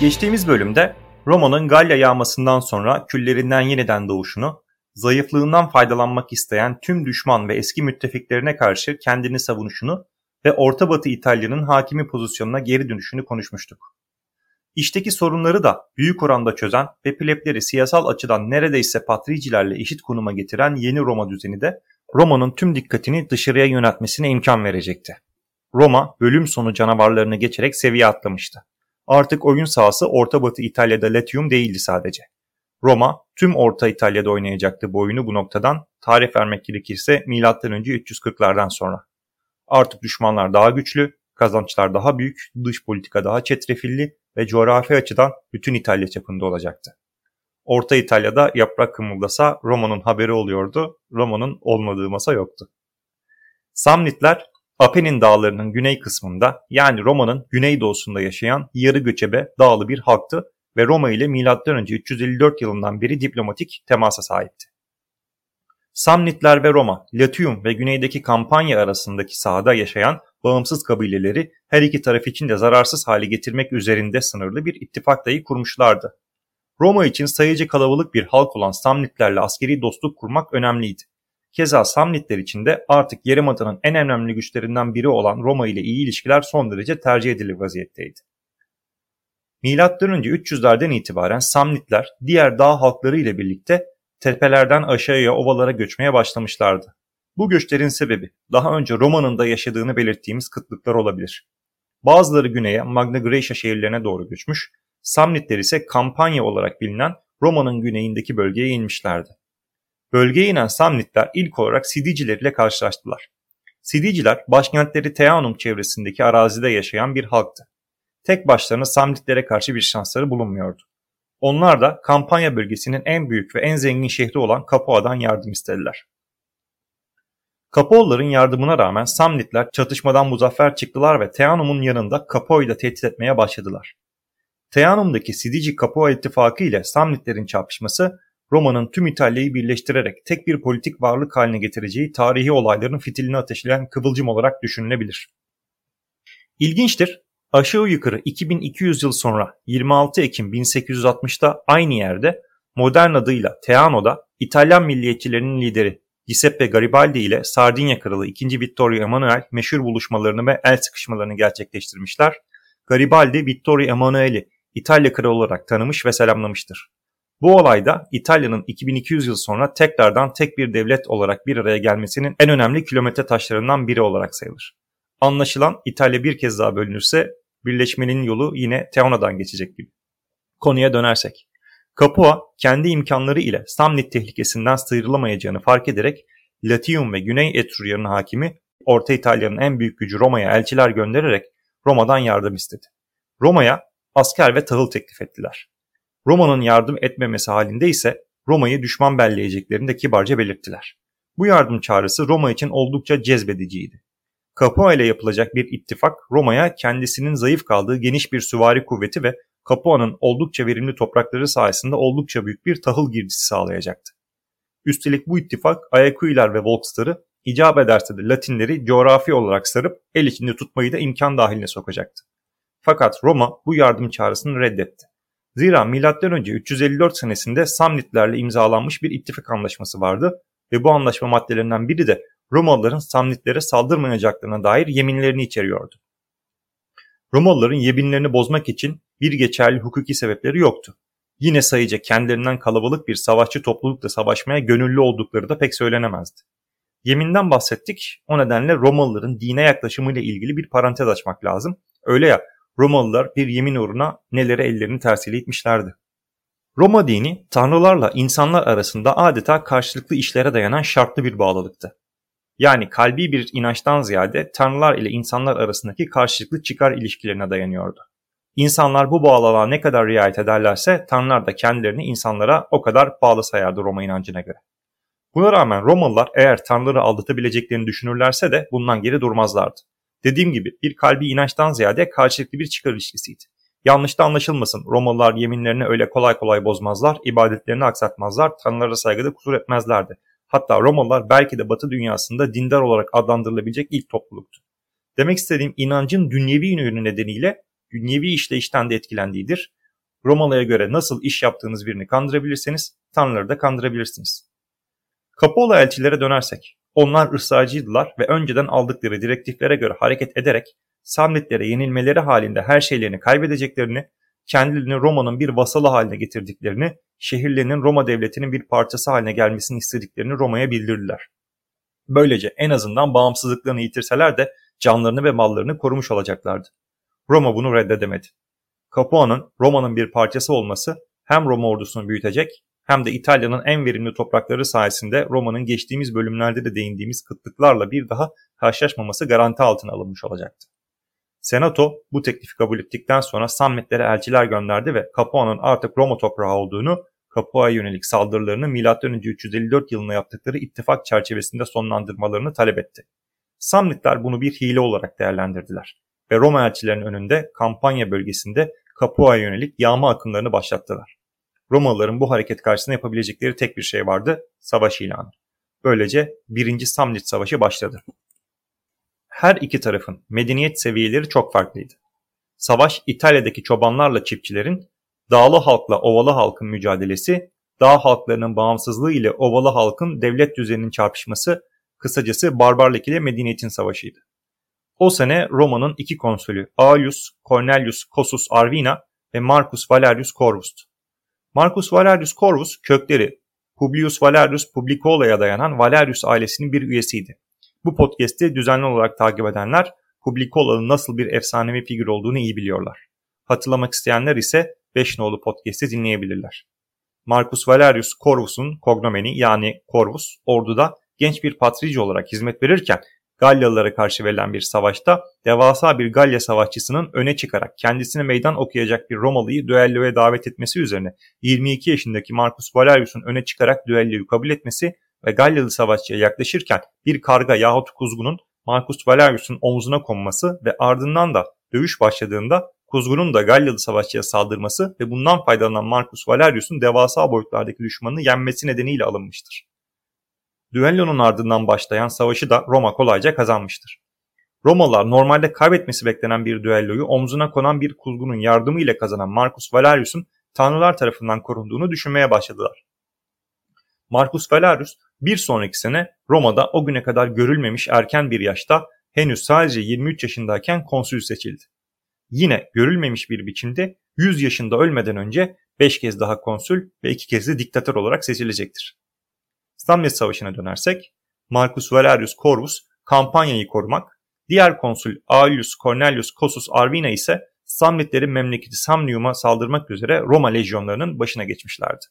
Geçtiğimiz bölümde Roma'nın Galya yağmasından sonra küllerinden yeniden doğuşunu, zayıflığından faydalanmak isteyen tüm düşman ve eski müttefiklerine karşı kendini savunuşunu ve Orta Batı İtalya'nın hakimi pozisyonuna geri dönüşünü konuşmuştuk. İşteki sorunları da büyük oranda çözen ve plebleri siyasal açıdan neredeyse patricilerle eşit konuma getiren yeni Roma düzeni de Roma'nın tüm dikkatini dışarıya yöneltmesine imkan verecekti. Roma bölüm sonu canavarlarını geçerek seviye atlamıştı. Artık oyun sahası Orta Batı İtalya'da Latium değildi sadece. Roma tüm Orta İtalya'da oynayacaktı bu oyunu bu noktadan tarih vermek gerekirse M.Ö. 340'lardan sonra. Artık düşmanlar daha güçlü, kazançlar daha büyük, dış politika daha çetrefilli ve coğrafi açıdan bütün İtalya çapında olacaktı. Orta İtalya'da yaprak kımıldasa Roma'nın haberi oluyordu, Roma'nın olmadığı masa yoktu. Samnitler Apennin dağlarının güney kısmında yani Roma'nın güneydoğusunda yaşayan yarı göçebe dağlı bir halktı ve Roma ile M.Ö. 354 yılından beri diplomatik temasa sahipti. Samnitler ve Roma, Latium ve güneydeki Kampanya arasındaki sahada yaşayan bağımsız kabileleri her iki taraf için de zararsız hale getirmek üzerinde sınırlı bir ittifak dahi kurmuşlardı. Roma için sayıcı kalabalık bir halk olan Samnitlerle askeri dostluk kurmak önemliydi. Keza Samnitler için de artık Yarımada'nın en önemli güçlerinden biri olan Roma ile iyi ilişkiler son derece tercih edilir vaziyetteydi. Milattan önce 300'lerden itibaren Samnitler diğer dağ halkları ile birlikte tepelerden aşağıya ovalara göçmeye başlamışlardı. Bu göçlerin sebebi daha önce Roma'nın da yaşadığını belirttiğimiz kıtlıklar olabilir. Bazıları güneye Magna Graecia şehirlerine doğru göçmüş, Samnitler ise Kampanya olarak bilinen Roma'nın güneyindeki bölgeye inmişlerdi. Bölgeye inen Samnitler ilk olarak Sidiciler ile karşılaştılar. Sidiciler başkentleri Teanum çevresindeki arazide yaşayan bir halktı. Tek başlarına Samnitlere karşı bir şansları bulunmuyordu. Onlar da kampanya bölgesinin en büyük ve en zengin şehri olan Capua'dan yardım istediler. Kapoğulların yardımına rağmen Samnitler çatışmadan muzaffer çıktılar ve Teanum'un yanında Capoa'yı da tehdit etmeye başladılar. Teanum'daki Sidici Capua ittifakı ile Samnitlerin çarpışması Roma'nın tüm İtalya'yı birleştirerek tek bir politik varlık haline getireceği tarihi olayların fitilini ateşleyen kıvılcım olarak düşünülebilir. İlginçtir, aşağı yukarı 2200 yıl sonra 26 Ekim 1860'da aynı yerde modern adıyla Teano'da İtalyan milliyetçilerinin lideri Giuseppe Garibaldi ile Sardinya Kralı 2. Vittorio Emanuele meşhur buluşmalarını ve el sıkışmalarını gerçekleştirmişler. Garibaldi Vittorio Emanuele'i İtalya kralı olarak tanımış ve selamlamıştır. Bu olayda İtalya'nın 2200 yıl sonra tekrardan tek bir devlet olarak bir araya gelmesinin en önemli kilometre taşlarından biri olarak sayılır. Anlaşılan İtalya bir kez daha bölünürse birleşmenin yolu yine Teona'dan geçecek gibi. Konuya dönersek. Capua kendi imkanları ile Samnit tehlikesinden sıyrılamayacağını fark ederek Latium ve Güney Etrurya'nın hakimi Orta İtalya'nın en büyük gücü Roma'ya elçiler göndererek Roma'dan yardım istedi. Roma'ya asker ve tahıl teklif ettiler. Roma'nın yardım etmemesi halinde ise Roma'yı düşman belleyeceklerini de kibarca belirttiler. Bu yardım çağrısı Roma için oldukça cezbediciydi. Capua ile yapılacak bir ittifak Roma'ya kendisinin zayıf kaldığı geniş bir süvari kuvveti ve Capua'nın oldukça verimli toprakları sayesinde oldukça büyük bir tahıl girdisi sağlayacaktı. Üstelik bu ittifak Ayakuiler ve Volkstar'ı icap ederse de Latinleri coğrafi olarak sarıp el içinde tutmayı da imkan dahiline sokacaktı. Fakat Roma bu yardım çağrısını reddetti. Zira M.Ö. 354 senesinde Samnitlerle imzalanmış bir ittifak anlaşması vardı ve bu anlaşma maddelerinden biri de Romalıların Samnitlere saldırmayacaklarına dair yeminlerini içeriyordu. Romalıların yeminlerini bozmak için bir geçerli hukuki sebepleri yoktu. Yine sayıca kendilerinden kalabalık bir savaşçı toplulukla savaşmaya gönüllü oldukları da pek söylenemezdi. Yeminden bahsettik. O nedenle Romalıların dine yaklaşımıyla ilgili bir parantez açmak lazım. Öyle ya Romalılar bir yemin uğruna nelere ellerini tersiyle itmişlerdi. Roma dini tanrılarla insanlar arasında adeta karşılıklı işlere dayanan şartlı bir bağlılıktı. Yani kalbi bir inançtan ziyade tanrılar ile insanlar arasındaki karşılıklı çıkar ilişkilerine dayanıyordu. İnsanlar bu bağlılığa ne kadar riayet ederlerse tanrılar da kendilerini insanlara o kadar bağlı sayardı Roma inancına göre. Buna rağmen Romalılar eğer tanrıları aldatabileceklerini düşünürlerse de bundan geri durmazlardı. Dediğim gibi bir kalbi inançtan ziyade karşılıklı bir çıkar ilişkisiydi. Yanlış da anlaşılmasın. Romalılar yeminlerini öyle kolay kolay bozmazlar, ibadetlerini aksatmazlar, tanrılara saygıda kusur etmezlerdi. Hatta Romalılar belki de Batı dünyasında dindar olarak adlandırılabilecek ilk topluluktu. Demek istediğim inancın dünyevi yönü nedeniyle dünyevi işleyişten de etkilendiğidir. Romalı'ya göre nasıl iş yaptığınız birini kandırabilirseniz tanrıları da kandırabilirsiniz. Kapola elçilere dönersek, onlar ısrarcıydılar ve önceden aldıkları direktiflere göre hareket ederek Samnitlere yenilmeleri halinde her şeylerini kaybedeceklerini, kendilerini Roma'nın bir vasalı haline getirdiklerini, şehirlerinin Roma devletinin bir parçası haline gelmesini istediklerini Roma'ya bildirdiler. Böylece en azından bağımsızlıklarını yitirseler de canlarını ve mallarını korumuş olacaklardı. Roma bunu reddedemedi. Capua'nın Roma'nın bir parçası olması hem Roma ordusunu büyütecek hem de İtalya'nın en verimli toprakları sayesinde Roma'nın geçtiğimiz bölümlerde de değindiğimiz kıtlıklarla bir daha karşılaşmaması garanti altına alınmış olacaktı. Senato bu teklifi kabul ettikten sonra Samnitlere elçiler gönderdi ve Capua'nın artık Roma toprağı olduğunu, Capua'ya yönelik saldırılarını M.Ö. 354 yılında yaptıkları ittifak çerçevesinde sonlandırmalarını talep etti. Samnitler bunu bir hile olarak değerlendirdiler ve Roma elçilerinin önünde kampanya bölgesinde Capua'ya yönelik yağma akımlarını başlattılar. Romalıların bu hareket karşısında yapabilecekleri tek bir şey vardı, savaş ilanı. Böylece 1. Samnit Savaşı başladı. Her iki tarafın medeniyet seviyeleri çok farklıydı. Savaş İtalya'daki çobanlarla çiftçilerin, dağlı halkla ovalı halkın mücadelesi, dağ halklarının bağımsızlığı ile ovalı halkın devlet düzeninin çarpışması, kısacası barbarlık ile medeniyetin savaşıydı. O sene Roma'nın iki konsülü Aulus Cornelius Cosus Arvina ve Marcus Valerius Corvus'tu. Marcus Valerius Corvus kökleri Publius Valerius Publicola'ya dayanan Valerius ailesinin bir üyesiydi. Bu podcast'i düzenli olarak takip edenler Publicola'nın nasıl bir efsanevi figür olduğunu iyi biliyorlar. Hatırlamak isteyenler ise 5 nolu podcast'i dinleyebilirler. Marcus Valerius Corvus'un kognomeni yani Corvus orduda genç bir patrici olarak hizmet verirken Galyalılara karşı verilen bir savaşta devasa bir Galya savaşçısının öne çıkarak kendisine meydan okuyacak bir Romalı'yı düelloya davet etmesi üzerine 22 yaşındaki Marcus Valerius'un öne çıkarak düelloyu kabul etmesi ve Galyalı savaşçıya yaklaşırken bir karga yahut kuzgunun Marcus Valerius'un omzuna konması ve ardından da dövüş başladığında kuzgunun da Galyalı savaşçıya saldırması ve bundan faydalanan Marcus Valerius'un devasa boyutlardaki düşmanını yenmesi nedeniyle alınmıştır. Düellonun ardından başlayan savaşı da Roma kolayca kazanmıştır. Romalılar normalde kaybetmesi beklenen bir düelloyu omzuna konan bir kuzgunun yardımıyla kazanan Marcus Valerius'un tanrılar tarafından korunduğunu düşünmeye başladılar. Marcus Valerius bir sonraki sene Roma'da o güne kadar görülmemiş erken bir yaşta henüz sadece 23 yaşındayken konsül seçildi. Yine görülmemiş bir biçimde 100 yaşında ölmeden önce 5 kez daha konsül ve 2 kez de diktatör olarak seçilecektir. Stamnes Savaşı'na dönersek Marcus Valerius Corvus kampanyayı korumak, diğer konsül Aulus Cornelius Cosus Arvina ise Samnitlerin memleketi Samnium'a saldırmak üzere Roma lejyonlarının başına geçmişlerdi.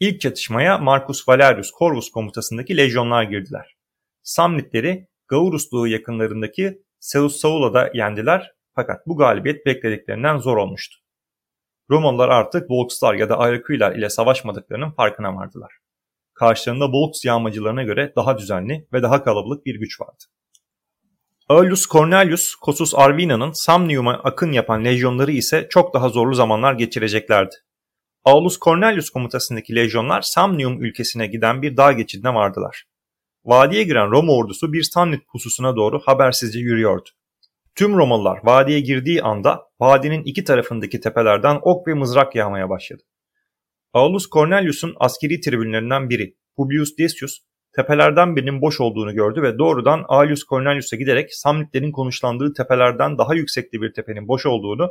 İlk çatışmaya Marcus Valerius Corvus komutasındaki lejyonlar girdiler. Samnitleri Gaurus yakınlarındaki Seus Saula'da yendiler fakat bu galibiyet beklediklerinden zor olmuştu. Romalılar artık Volkslar ya da Ayrıkıylar ile savaşmadıklarının farkına vardılar. Karşılarında Volks yağmacılarına göre daha düzenli ve daha kalabalık bir güç vardı. Aulus Cornelius Cosus Arvina'nın Samnium'a akın yapan lejyonları ise çok daha zorlu zamanlar geçireceklerdi. Aulus Cornelius komutasındaki lejyonlar Samnium ülkesine giden bir dağ geçidine vardılar. Vadiye giren Roma ordusu bir Samnit pususuna doğru habersizce yürüyordu. Tüm Romalılar vadiye girdiği anda vadinin iki tarafındaki tepelerden ok ve mızrak yağmaya başladı. Aulus Cornelius'un askeri tribünlerinden biri Publius Decius tepelerden birinin boş olduğunu gördü ve doğrudan Aulus Cornelius'a giderek Samnitlerin konuşlandığı tepelerden daha yüksekte bir tepenin boş olduğunu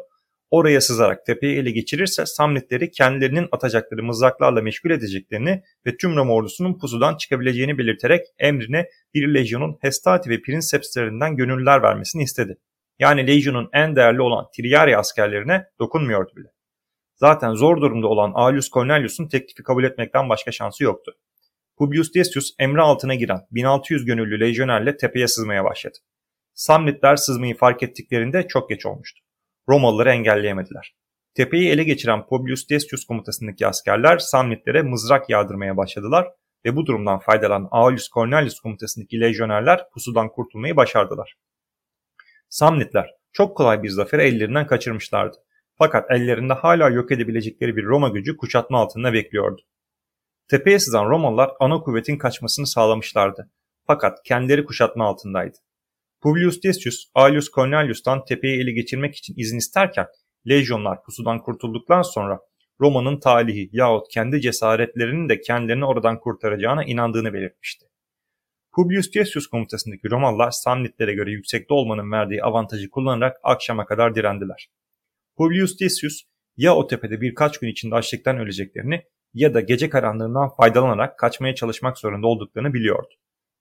oraya sızarak tepeyi ele geçirirse Samnitleri kendilerinin atacakları mızraklarla meşgul edeceklerini ve tüm Roma ordusunun pusudan çıkabileceğini belirterek emrine bir lejyonun Hestati ve Prinsepslerinden gönüllüler vermesini istedi. Yani lejyonun en değerli olan Triari askerlerine dokunmuyordu bile. Zaten zor durumda olan Aulus Cornelius'un teklifi kabul etmekten başka şansı yoktu. Publius Decius emri altına giren 1600 gönüllü lejyonerle tepeye sızmaya başladı. Samnitler sızmayı fark ettiklerinde çok geç olmuştu. Romalıları engelleyemediler. Tepeyi ele geçiren Publius Decius komutasındaki askerler Samnitlere mızrak yağdırmaya başladılar ve bu durumdan faydalanan Aulus Cornelius komutasındaki lejyonerler pusudan kurtulmayı başardılar. Samnitler çok kolay bir zaferi ellerinden kaçırmışlardı. Fakat ellerinde hala yok edebilecekleri bir Roma gücü kuşatma altında bekliyordu. Tepeye sızan Romalılar ana kuvvetin kaçmasını sağlamışlardı. Fakat kendileri kuşatma altındaydı. Publius Decius, Aulus Cornelius'tan tepeyi ele geçirmek için izin isterken lejyonlar pusudan kurtulduktan sonra Roma'nın talihi yahut kendi cesaretlerinin de kendilerini oradan kurtaracağına inandığını belirtmişti. Publius Decius komutasındaki Romalılar Samnitlere göre yüksekte olmanın verdiği avantajı kullanarak akşama kadar direndiler. Publius Decius ya o tepede birkaç gün içinde açlıktan öleceklerini ya da gece karanlığından faydalanarak kaçmaya çalışmak zorunda olduklarını biliyordu.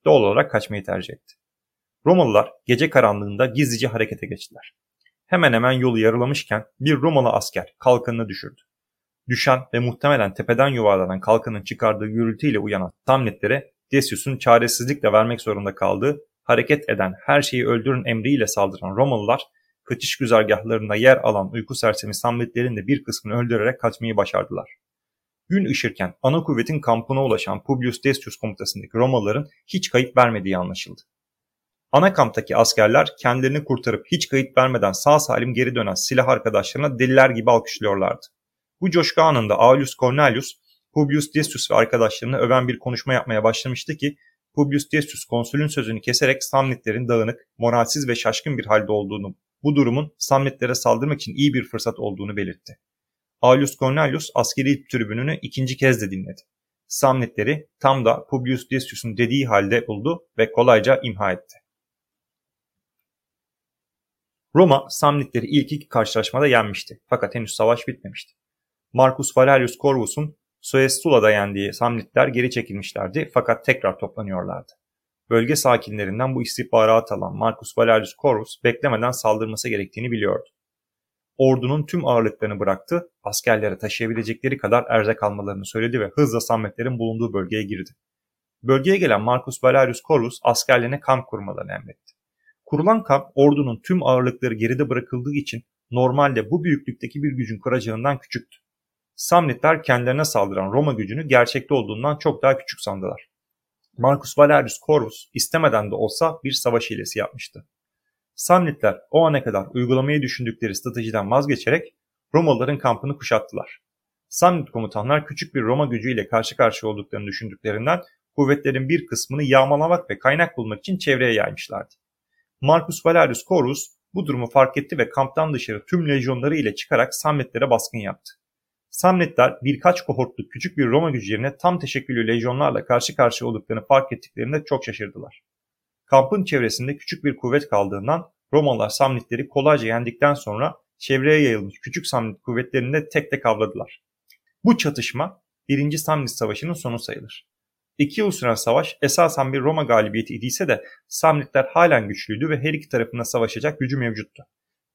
Doğal olarak kaçmayı tercih etti. Romalılar gece karanlığında gizlice harekete geçtiler. Hemen hemen yolu yarılamışken bir Romalı asker kalkanını düşürdü. Düşen ve muhtemelen tepeden yuvarlanan kalkanın çıkardığı gürültüyle uyanan Samnitlere Decius'un çaresizlikle vermek zorunda kaldığı hareket eden her şeyi öldürün emriyle saldıran Romalılar kaçış güzergahlarında yer alan uyku sersemi Samnitlerin de bir kısmını öldürerek kaçmayı başardılar. Gün ışırken ana kuvvetin kampına ulaşan Publius Decius komutasındaki Romalıların hiç kayıp vermediği anlaşıldı. Ana kamptaki askerler kendilerini kurtarıp hiç kayıp vermeden sağ salim geri dönen silah arkadaşlarına deliler gibi alkışlıyorlardı. Bu coşku anında Aulus Cornelius, Publius Decius ve arkadaşlarını öven bir konuşma yapmaya başlamıştı ki Publius Decius konsülün sözünü keserek Samnitlerin dağınık, moralsiz ve şaşkın bir halde olduğunu, bu durumun Samnitlere saldırmak için iyi bir fırsat olduğunu belirtti. Aulus Cornelius askeri tribününü ikinci kez de dinledi. Samnitleri tam da Publius Decius'un dediği halde buldu ve kolayca imha etti. Roma Samnitleri ilk iki karşılaşmada yenmişti fakat henüz savaş bitmemişti. Marcus Valerius Corvus'un Suestula'da yendiği Samnitler geri çekilmişlerdi fakat tekrar toplanıyorlardı. Bölge sakinlerinden bu istihbarat alan Marcus Valerius Corvus beklemeden saldırması gerektiğini biliyordu. Ordunun tüm ağırlıklarını bıraktı, askerlere taşıyabilecekleri kadar erzak almalarını söyledi ve hızla Samnitlerin bulunduğu bölgeye girdi. Bölgeye gelen Marcus Valerius Corvus askerlerine kamp kurmalarını emretti. Kurulan kamp ordunun tüm ağırlıkları geride bırakıldığı için normalde bu büyüklükteki bir gücün kuracağından küçüktü. Samnitler kendilerine saldıran Roma gücünü gerçekte olduğundan çok daha küçük sandılar. Marcus Valerius Corvus istemeden de olsa bir savaş hilesi yapmıştı. Samnitler o ana kadar uygulamayı düşündükleri stratejiden vazgeçerek Romalıların kampını kuşattılar. Samnit komutanlar küçük bir Roma gücüyle karşı karşıya olduklarını düşündüklerinden kuvvetlerin bir kısmını yağmalamak ve kaynak bulmak için çevreye yaymışlardı. Marcus Valerius Corvus bu durumu fark etti ve kamptan dışarı tüm lejyonları ile çıkarak Samnitlere baskın yaptı. Samnitler birkaç kohortluk küçük bir Roma gücü tam teşekküllü lejyonlarla karşı karşıya olduklarını fark ettiklerinde çok şaşırdılar. Kampın çevresinde küçük bir kuvvet kaldığından Romalılar Samnitleri kolayca yendikten sonra çevreye yayılmış küçük Samnit kuvvetlerini de tek tek avladılar. Bu çatışma 1. Samnit Savaşı'nın sonu sayılır. İki yıl süren savaş esasen bir Roma galibiyeti idiyse de Samnitler halen güçlüydü ve her iki tarafında savaşacak gücü mevcuttu.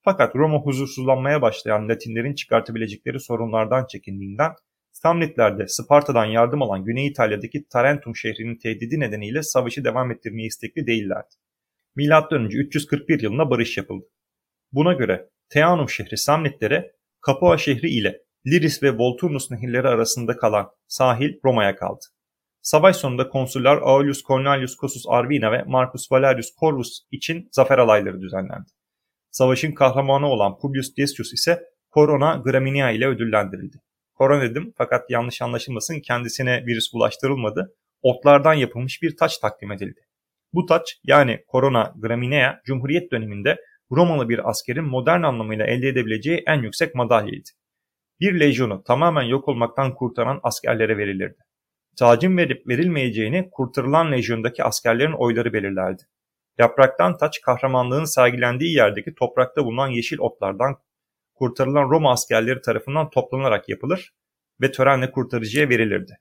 Fakat Roma huzursuzlanmaya başlayan Latinlerin çıkartabilecekleri sorunlardan çekindiğinden Samnitler de Sparta'dan yardım alan Güney İtalya'daki Tarentum şehrinin tehdidi nedeniyle savaşı devam ettirmeye istekli değillerdi. M.Ö. 341 yılında barış yapıldı. Buna göre Teanum şehri Samnitlere, Capua şehri ile Liris ve Volturnus nehirleri arasında kalan sahil Roma'ya kaldı. Savaş sonunda konsüller Aulus Cornelius Cosus Arvina ve Marcus Valerius Corvus için zafer alayları düzenlendi. Savaşın kahramanı olan Publius Decius ise Corona Graminia ile ödüllendirildi. Korona dedim fakat yanlış anlaşılmasın kendisine virüs bulaştırılmadı. Otlardan yapılmış bir taç takdim edildi. Bu taç yani Corona Graminea Cumhuriyet döneminde Romalı bir askerin modern anlamıyla elde edebileceği en yüksek madalyaydı. Bir lejyonu tamamen yok olmaktan kurtaran askerlere verilirdi. Tacın verip verilmeyeceğini kurtarılan lejyondaki askerlerin oyları belirlerdi. Yapraktan taç kahramanlığın sergilendiği yerdeki toprakta bulunan yeşil otlardan kurtarılan Roma askerleri tarafından toplanarak yapılır ve törenle kurtarıcıya verilirdi.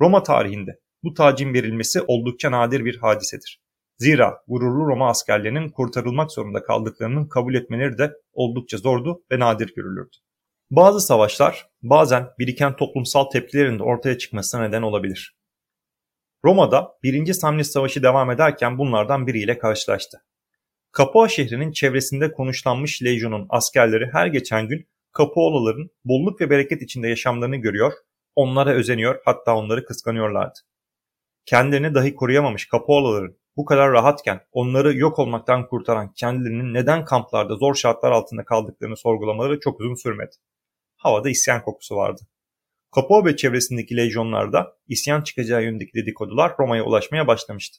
Roma tarihinde bu tacın verilmesi oldukça nadir bir hadisedir. Zira gururlu Roma askerlerinin kurtarılmak zorunda kaldıklarının kabul etmeleri de oldukça zordu ve nadir görülürdü. Bazı savaşlar bazen biriken toplumsal tepkilerin de ortaya çıkmasına neden olabilir. Roma'da 1. Samnis Savaşı devam ederken bunlardan biriyle karşılaştı. Capua şehrinin çevresinde konuşlanmış lejyonun askerleri her geçen gün Capuolaların bolluk ve bereket içinde yaşamlarını görüyor, onlara özeniyor hatta onları kıskanıyorlardı. Kendilerini dahi koruyamamış Capuolaların bu kadar rahatken onları yok olmaktan kurtaran kendilerinin neden kamplarda zor şartlar altında kaldıklarını sorgulamaları çok uzun sürmedi. Havada isyan kokusu vardı. Capua ve çevresindeki lejyonlarda isyan çıkacağı yönündeki dedikodular Roma'ya ulaşmaya başlamıştı.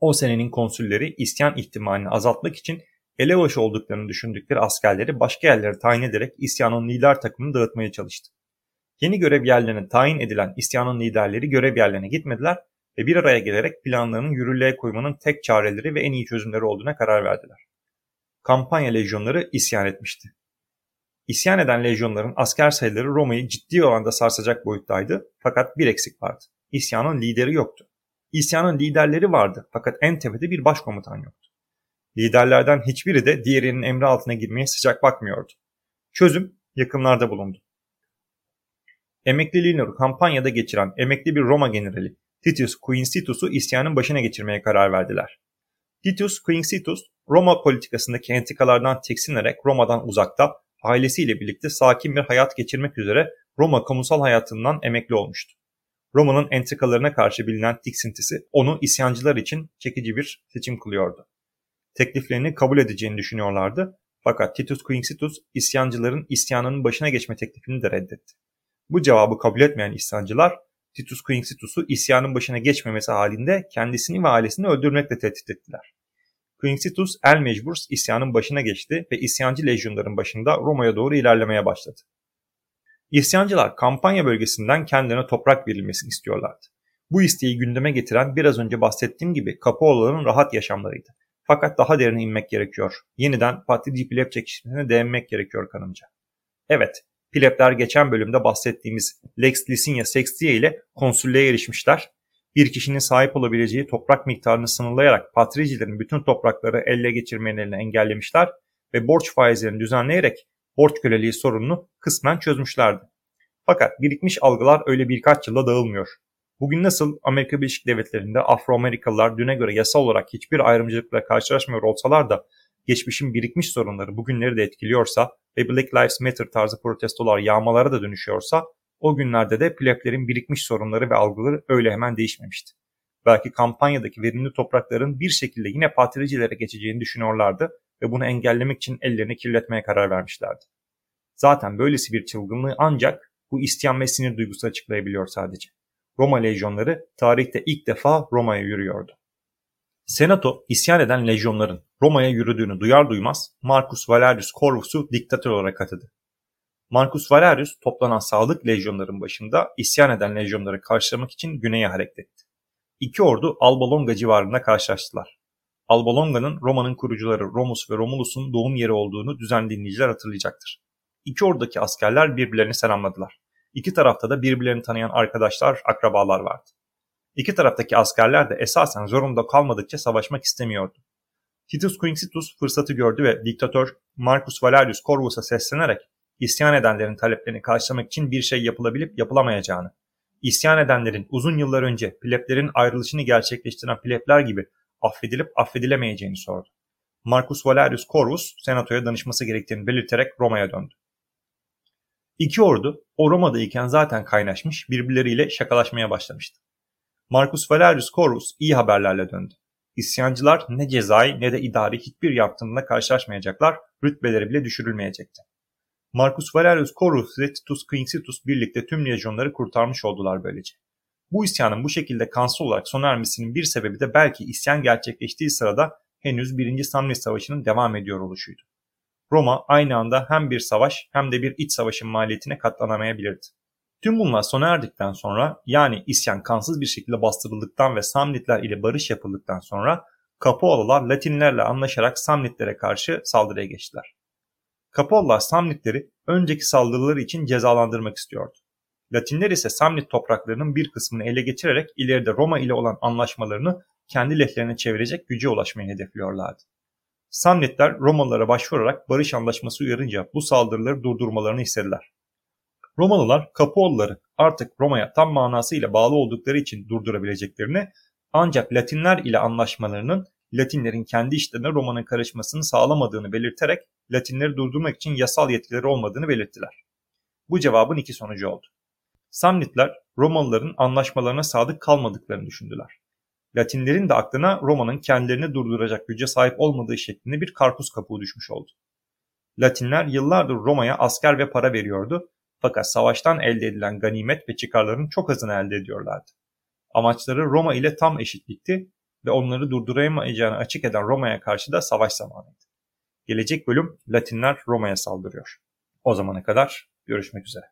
O senenin konsülleri isyan ihtimalini azaltmak için elebaşı olduklarını düşündükleri askerleri başka yerlere tayin ederek isyanın lider takımını dağıtmaya çalıştı. Yeni görev yerlerine tayin edilen isyanın liderleri görev yerlerine gitmediler ve bir araya gelerek planlarını yürürlüğe koymanın tek çareleri ve en iyi çözümleri olduğuna karar verdiler. Kampanya lejyonları isyan etmişti. İsyan eden lejyonların asker sayıları Roma'yı ciddi oranda sarsacak boyuttaydı fakat bir eksik vardı. İsyanın lideri yoktu. İsyanın liderleri vardı fakat en tepede bir başkomutan yoktu. Liderlerden hiçbiri de diğerinin emri altına girmeye sıcak bakmıyordu. Çözüm yakınlarda bulundu. Emekliliğini kampanyada geçiren emekli bir Roma generali Titus Quincitus'u isyanın başına geçirmeye karar verdiler. Titus Quincitus, Roma politikasındaki entikalardan tiksinerek Roma'dan uzakta, ailesiyle birlikte sakin bir hayat geçirmek üzere Roma kamusal hayatından emekli olmuştu. Roma'nın entrikalarına karşı bilinen tiksintisi onu isyancılar için çekici bir seçim kılıyordu. Tekliflerini kabul edeceğini düşünüyorlardı fakat Titus Quincitus isyancıların isyanının başına geçme teklifini de reddetti. Bu cevabı kabul etmeyen isyancılar Titus Quincitus'u isyanın başına geçmemesi halinde kendisini ve ailesini öldürmekle tehdit ettiler. Quincitus el mecbur isyanın başına geçti ve isyancı lejyonların başında Roma'ya doğru ilerlemeye başladı. İsyancılar kampanya bölgesinden kendilerine toprak verilmesini istiyorlardı. Bu isteği gündeme getiren biraz önce bahsettiğim gibi Kapaolaların rahat yaşamlarıydı. Fakat daha derine inmek gerekiyor. Yeniden Patrici Pleb çekişmesine değinmek gerekiyor kanımca. Evet, Plebler geçen bölümde bahsettiğimiz Lex Licinia Sextia ile konsüllüğe erişmişler. Bir kişinin sahip olabileceği toprak miktarını sınırlayarak patricilerin bütün toprakları elle geçirmelerini engellemişler ve borç faizlerini düzenleyerek borç köleliği sorununu kısmen çözmüşlerdi. Fakat birikmiş algılar öyle birkaç yılda dağılmıyor. Bugün nasıl Amerika Birleşik Devletleri'nde Afro-Amerikalılar düne göre yasal olarak hiçbir ayrımcılıkla karşılaşmıyor olsalar da geçmişin birikmiş sorunları bugünleri de etkiliyorsa ve Black Lives Matter tarzı protestolar yağmalara da dönüşüyorsa o günlerde de pleblerin birikmiş sorunları ve algıları öyle hemen değişmemişti. Belki kampanyadaki verimli toprakların bir şekilde yine patricilere geçeceğini düşünüyorlardı ve bunu engellemek için ellerini kirletmeye karar vermişlerdi. Zaten böylesi bir çılgınlığı ancak bu isyan ve sinir duygusu açıklayabiliyor sadece. Roma lejyonları tarihte ilk defa Roma'ya yürüyordu. Senato isyan eden lejyonların Roma'ya yürüdüğünü duyar duymaz Marcus Valerius Corvus'u diktatör olarak atadı. Marcus Valerius toplanan sağlık lejyonların başında isyan eden lejyonları karşılamak için güneye hareket etti. İki ordu Alba Longa civarında karşılaştılar. Alba Longa'nın Roma'nın kurucuları Romus ve Romulus'un doğum yeri olduğunu düzenli dinleyiciler hatırlayacaktır. İki ordudaki askerler birbirlerini selamladılar. İki tarafta da birbirlerini tanıyan arkadaşlar, akrabalar vardı. İki taraftaki askerler de esasen zorunda kalmadıkça savaşmak istemiyordu. Titus Quincitus fırsatı gördü ve diktatör Marcus Valerius Corvus'a seslenerek isyan edenlerin taleplerini karşılamak için bir şey yapılabilip yapılamayacağını, isyan edenlerin uzun yıllar önce pleblerin ayrılışını gerçekleştiren plebler gibi affedilip affedilemeyeceğini sordu. Marcus Valerius Corvus senatoya danışması gerektiğini belirterek Roma'ya döndü. İki ordu o Roma'dayken zaten kaynaşmış birbirleriyle şakalaşmaya başlamıştı. Marcus Valerius Corvus iyi haberlerle döndü. İsyancılar ne cezai ne de idari hiçbir yaptırımla karşılaşmayacaklar, rütbeleri bile düşürülmeyecekti. Marcus Valerius Corvus ve Titus Quincitus birlikte tüm lejyonları kurtarmış oldular böylece. Bu isyanın bu şekilde kansız olarak sona ermesinin bir sebebi de belki isyan gerçekleştiği sırada henüz 1. Samnit Savaşı'nın devam ediyor oluşuydu. Roma aynı anda hem bir savaş hem de bir iç savaşın maliyetine katlanamayabilirdi. Tüm bunlar sona erdikten sonra yani isyan kansız bir şekilde bastırıldıktan ve Samnitler ile barış yapıldıktan sonra Kapoalalar Latinlerle anlaşarak Samnitlere karşı saldırıya geçtiler. Kapoalalar Samnitleri önceki saldırıları için cezalandırmak istiyordu. Latinler ise Samnit topraklarının bir kısmını ele geçirerek ileride Roma ile olan anlaşmalarını kendi lehlerine çevirecek güce ulaşmayı hedefliyorlardı. Samnitler Romalılara başvurarak barış anlaşması uyarınca bu saldırıları durdurmalarını istediler. Romalılar Kapualıları artık Roma'ya tam manasıyla bağlı oldukları için durdurabileceklerini ancak Latinler ile anlaşmalarının Latinlerin kendi işlerine Roma'nın karışmasını sağlamadığını belirterek Latinleri durdurmak için yasal yetkileri olmadığını belirttiler. Bu cevabın iki sonucu oldu. Samnitler Romalıların anlaşmalarına sadık kalmadıklarını düşündüler. Latinlerin de aklına Roma'nın kendilerini durduracak güce sahip olmadığı şeklinde bir karpuz kapuğu düşmüş oldu. Latinler yıllardır Roma'ya asker ve para veriyordu fakat savaştan elde edilen ganimet ve çıkarların çok azını elde ediyorlardı. Amaçları Roma ile tam eşitlikti ve onları durduramayacağını açık eden Roma'ya karşı da savaş zamanıydı. Gelecek bölüm Latinler Roma'ya saldırıyor. O zamana kadar görüşmek üzere.